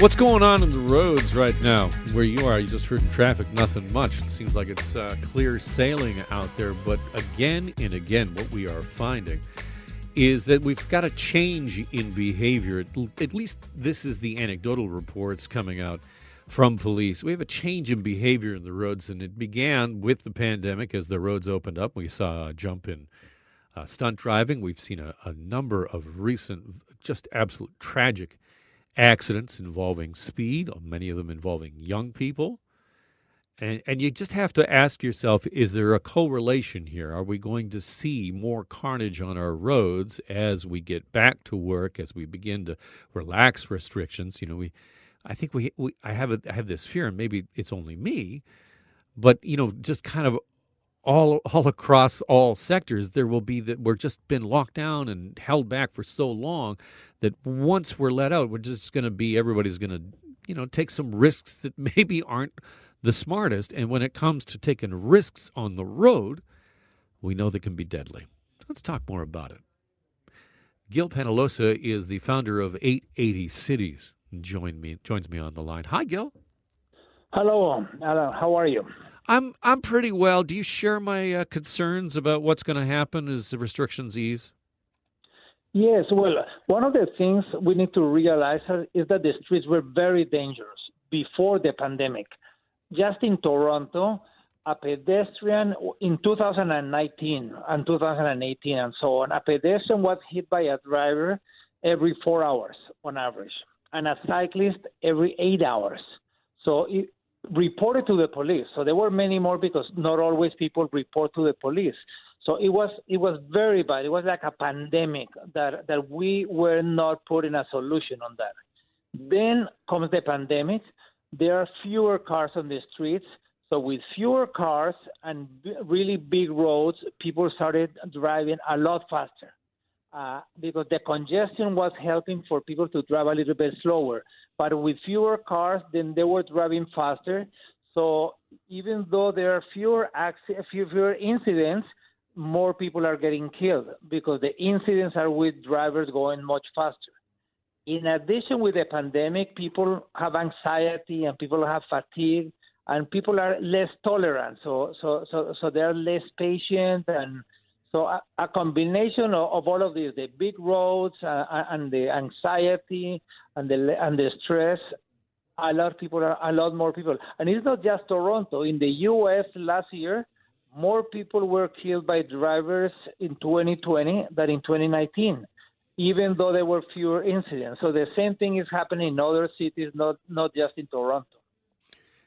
What's going on in the roads right now? Where you are, you just heard traffic, nothing much. It seems like it's uh, clear sailing out there. But again and again, what we are finding is that we've got a change in behavior. At least this is the anecdotal reports coming out from police. We have a change in behavior in the roads, and it began with the pandemic as the roads opened up. We saw a jump in uh, stunt driving. We've seen a, a number of recent, just absolute tragic accidents involving speed, many of them involving young people. And, and you just have to ask yourself is there a correlation here? Are we going to see more carnage on our roads as we get back to work, as we begin to relax restrictions? You know, we, I think we, we I have a, I have this fear, and maybe it's only me, but you know, just kind of all all across all sectors, there will be that we're just been locked down and held back for so long that once we're let out, we're just going to be everybody's going to you know take some risks that maybe aren't the smartest. And when it comes to taking risks on the road, we know they can be deadly. Let's talk more about it. Gil Peñalosa is the founder of 880 Cities. Join me joins me on the line. Hi, Gil. Hello, um, hello. How are you? I'm I'm pretty well. Do you share my uh, concerns about what's going to happen as the restrictions ease? Yes. Well, one of the things we need to realize is that the streets were very dangerous before the pandemic. Just in Toronto, a pedestrian in 2019 and 2018 and so on, a pedestrian was hit by a driver every four hours on average, and a cyclist every eight hours. So reported to the police. So there were many more because not always people report to the police. So it was it was very bad. It was like a pandemic that that we were not putting a solution on that. Then comes the pandemic. There are fewer cars on the streets. So with fewer cars and really big roads, people started driving a lot faster uh, because the congestion was helping for people to drive a little bit slower. But with fewer cars, then they were driving faster. So even though there are fewer accidents, fewer incidents, more people are getting killed because the incidents are with drivers going much faster. In addition, with the pandemic, people have anxiety and people have fatigue, and people are less tolerant. So, so, so, so they are less patient and so a, a combination of, of, all of these, the big roads uh, and the anxiety and the and the stress, a lot of people are a lot more people, and it's not just Toronto. In the U.S. last year, more people were killed by drivers in 2020 than in 2019, even though there were fewer incidents. So the same thing is happening in other cities, not not just in Toronto.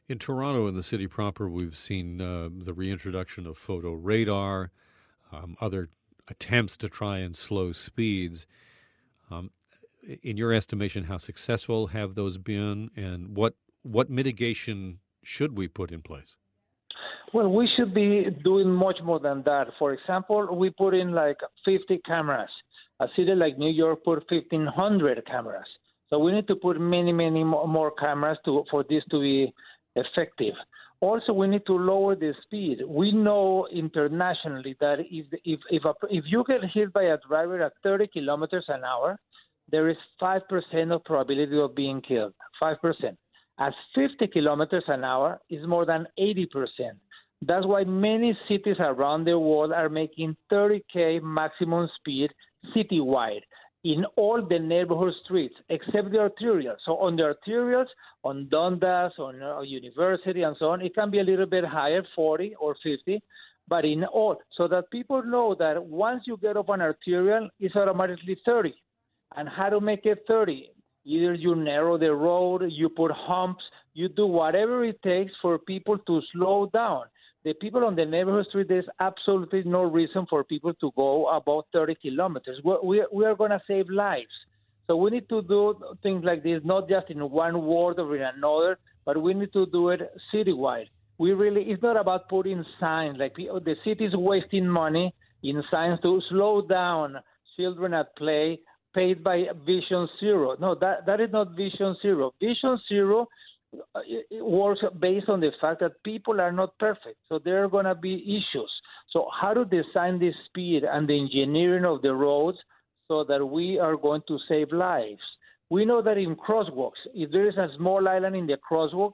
In Toronto, in the city proper, we've seen uh, the reintroduction of photo radar um, other attempts to try and slow speeds. Um, in your estimation, how successful have those been, and what what mitigation should we put in place? Well, we should be doing much more than that. For example, we put in like 50 cameras. A city like New York put 1,500 cameras. So we need to put many, many more cameras to for this to be effective. Also, we need to lower the speed. We know internationally that if if if, a, if you get hit by a driver at 30 kilometers an hour, there is five percent of probability of being killed. Five percent. At 50 kilometers an hour is more than 80 percent. That's why many cities around the world are making 30k maximum speed citywide in all the neighborhood streets except the arterials. So on the arterials, on Dundas, on uh, University, and so on, it can be a little bit higher, 40 or 50, but in all, so that people know that once you get off an arterial, it's automatically 30. And how to make it 30? Either you narrow the road, you put humps, you do whatever it takes for people to slow down the people on the neighborhood street, there's absolutely no reason for people to go about 30 kilometers. We, we, are going to save lives. So we need to do things like this, not just in one ward or in another, but we need to do it citywide. We really, it's not about putting signs like the city is wasting money in signs to slow down children at play paid by Vision Zero. No, that, that is not Vision Zero. Vision Zero it works based on the fact that people are not perfect. So there are going to be issues. So how to design the speed and the engineering of the roads so that we are going to save lives. We know that in crosswalks, if there is a small island in the crosswalk,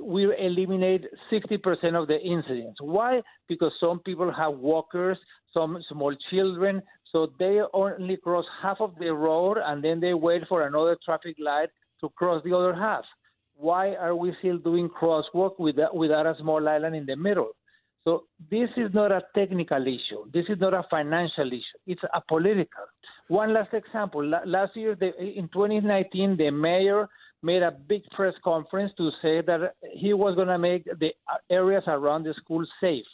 we eliminate 60% of the incidents. Why? Because some people have walkers, some small children, so they only cross half of the road and then they wait for another traffic light to cross the other half. Why are we still doing crosswalk without, without a small island in the middle? So this is not a technical issue. This is not a financial issue. It's a political. One last example. Last year, in 2019, the mayor made a big press conference to say that he was going to make the areas around the school safe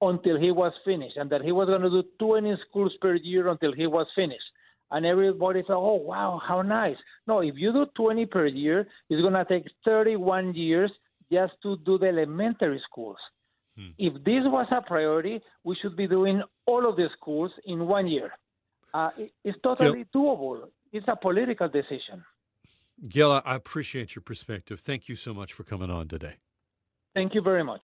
until he was finished, and that he was going to do 20 schools per year until he was finished. And everybody thought, oh, wow, how nice. No, if you do 20 per year, it's going to take 31 years just to do the elementary schools. Hmm. If this was a priority, we should be doing all of the schools in one year. Uh, it's totally doable. It's a political decision. Gil, I appreciate your perspective. Thank you so much for coming on today. Thank you very much.